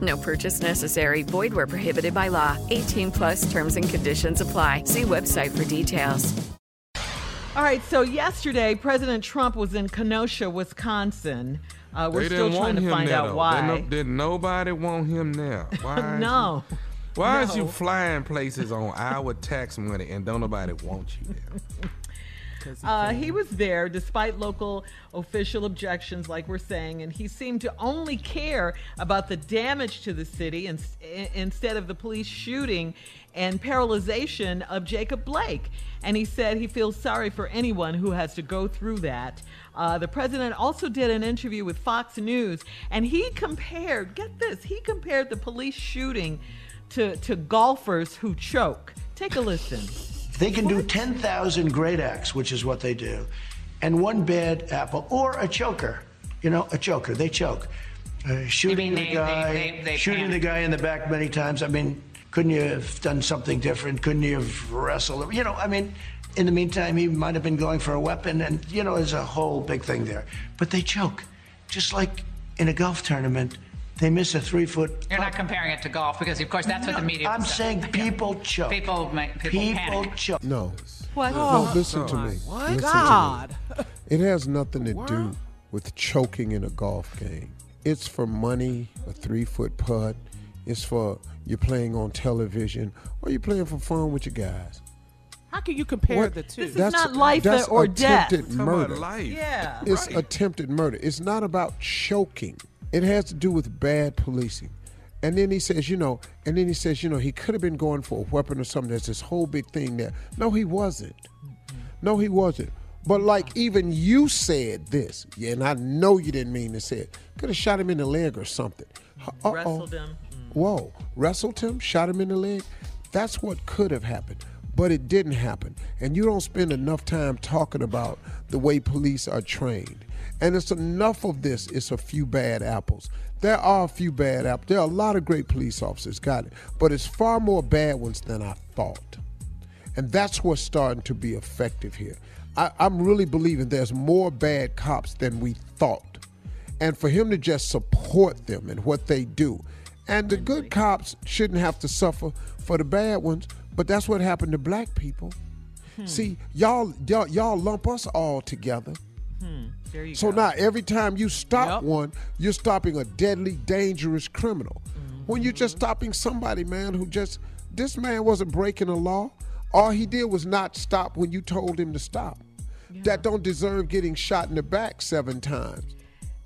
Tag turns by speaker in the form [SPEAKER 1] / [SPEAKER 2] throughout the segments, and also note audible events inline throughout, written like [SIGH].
[SPEAKER 1] No purchase necessary. Void where prohibited by law. 18 plus terms and conditions apply. See website for details.
[SPEAKER 2] All right, so yesterday, President Trump was in Kenosha, Wisconsin. Uh, we're still
[SPEAKER 3] didn't
[SPEAKER 2] trying to
[SPEAKER 3] him
[SPEAKER 2] find
[SPEAKER 3] there,
[SPEAKER 2] out
[SPEAKER 3] though.
[SPEAKER 2] why.
[SPEAKER 3] They no- did nobody want him there? [LAUGHS] Why? is
[SPEAKER 2] no.
[SPEAKER 3] you- why is you flying places on our tax money and don't nobody want you there? [LAUGHS]
[SPEAKER 2] Uh, he was there despite local official objections, like we're saying, and he seemed to only care about the damage to the city in, instead of the police shooting and paralyzation of Jacob Blake. And he said he feels sorry for anyone who has to go through that. Uh, the president also did an interview with Fox News, and he compared, get this, he compared the police shooting to, to golfers who choke. Take a listen.
[SPEAKER 4] They can do 10,000 great acts, which is what they do, and one bad apple or a choker. You know, a choker. They choke. Uh, shooting
[SPEAKER 5] they-
[SPEAKER 4] the guy,
[SPEAKER 5] they- they
[SPEAKER 4] shooting the guy in the back many times. I mean, couldn't you have done something different? Couldn't you have wrestled? You know, I mean, in the meantime, he might have been going for a weapon, and you know, there's a whole big thing there. But they choke, just like in a golf tournament. They miss a three foot.
[SPEAKER 5] You're not comparing it to golf because, of course, that's what the media.
[SPEAKER 4] I'm
[SPEAKER 5] would say.
[SPEAKER 4] saying people choke.
[SPEAKER 5] People, make- people,
[SPEAKER 4] People
[SPEAKER 5] panic.
[SPEAKER 4] choke.
[SPEAKER 6] No.
[SPEAKER 2] What?
[SPEAKER 6] No, oh. listen to oh me.
[SPEAKER 2] What?
[SPEAKER 6] Listen to me.
[SPEAKER 2] God.
[SPEAKER 6] It has nothing to do with choking in a golf game. It's for money, a three foot putt. It's for you're playing on television or you're playing for fun with your guys.
[SPEAKER 7] How can you compare
[SPEAKER 6] What-
[SPEAKER 7] the two?
[SPEAKER 2] This is not life
[SPEAKER 6] that's
[SPEAKER 2] or death.
[SPEAKER 6] attempted
[SPEAKER 3] Talking about
[SPEAKER 6] murder.
[SPEAKER 3] life.
[SPEAKER 2] Yeah.
[SPEAKER 6] It's
[SPEAKER 3] Right.
[SPEAKER 6] attempted murder. It's not about choking. It has to do with bad policing. And then he says, you know, and then he says, you know, he could have been going for a weapon or something. There's this whole big thing there. No, he wasn't. Mm-hmm. No, he wasn't. But like even you said this, yeah, and I know you didn't mean to say it. Could have shot him in the leg or something. Mm-hmm. Uh-oh.
[SPEAKER 2] Wrestled him. Mm.
[SPEAKER 6] Whoa, wrestled him, shot him in the leg. That's what could have happened, but it didn't happen. And you don't spend enough time talking about the way police are trained. And it's enough of this. It's a few bad apples. There are a few bad apples. There are a lot of great police officers, got it. But it's far more bad ones than I thought. And that's what's starting to be effective here. I, I'm really believing there's more bad cops than we thought. And for him to just support them and what they do. And the good cops shouldn't have to suffer for the bad ones, but that's what happened to black people. See, y'all, y'all y'all lump us all together.
[SPEAKER 2] Hmm. There you
[SPEAKER 6] So
[SPEAKER 2] go.
[SPEAKER 6] now every time you stop
[SPEAKER 2] Yep.
[SPEAKER 6] one, you're stopping a deadly, dangerous criminal. When you're
[SPEAKER 2] Mm-hmm.
[SPEAKER 6] just stopping somebody, man, who just this man wasn't breaking a law. All he did was not stop when you told him to stop. That don't deserve getting shot in the back seven times.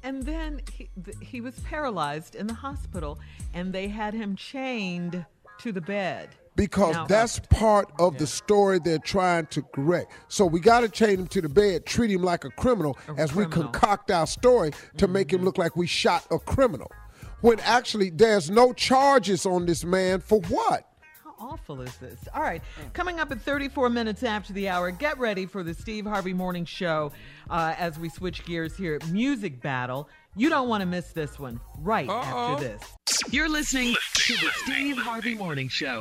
[SPEAKER 2] And then he, he was paralyzed in the hospital, and they had him chained to the bed.
[SPEAKER 6] Because
[SPEAKER 2] Now-
[SPEAKER 6] that's part of the story they're trying to correct. So we got to chain him to the bed, treat him like a criminal as we concoct our story to make him look like we shot a criminal. When actually there's no charges on this man for what?
[SPEAKER 2] How awful is this? All right, coming up at 34 minutes after the hour, get ready for the Steve Harvey Morning Show uh, as we switch gears here. At Music battle. You don't want to miss this one right after this.
[SPEAKER 8] You're listening to the Steve Harvey Morning Show.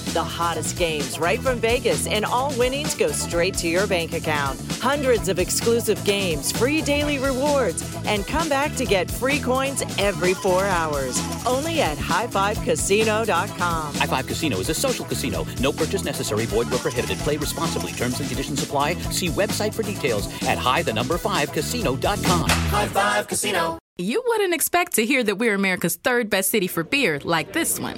[SPEAKER 9] The hottest games right from Vegas, and all winnings go straight to your bank account. Hundreds of exclusive games, free daily rewards, and come back to get free coins every four hours. Only at highfivecasino.com.
[SPEAKER 10] High Five Casino is a social casino. No purchase necessary. Void where prohibited. Play responsibly. Terms and conditions apply. See website for details at high the number five casino.com.
[SPEAKER 9] High Five Casino.
[SPEAKER 11] You wouldn't expect to hear that we're America's third best city for beer like this one.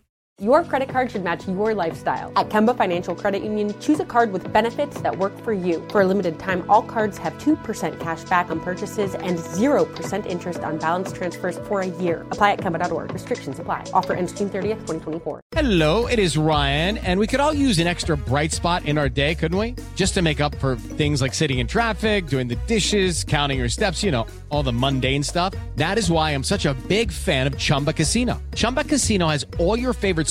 [SPEAKER 12] Your credit card should match your lifestyle. At Kemba Financial Credit Union, choose a card with benefits that work for you. For a limited time, all cards have 2% cash back on purchases and 0% interest on balance transfers for a year. Apply at Kemba.org. Restrictions apply. Offer ends June 30th, 2024.
[SPEAKER 13] Hello, it is Ryan, and we could all use an extra bright spot in our day, couldn't we? Just to make up for things like sitting in traffic, doing the dishes, counting your steps, you know, all the mundane stuff. That is why I'm such a big fan of Chumba Casino. Chumba Casino has all your favorite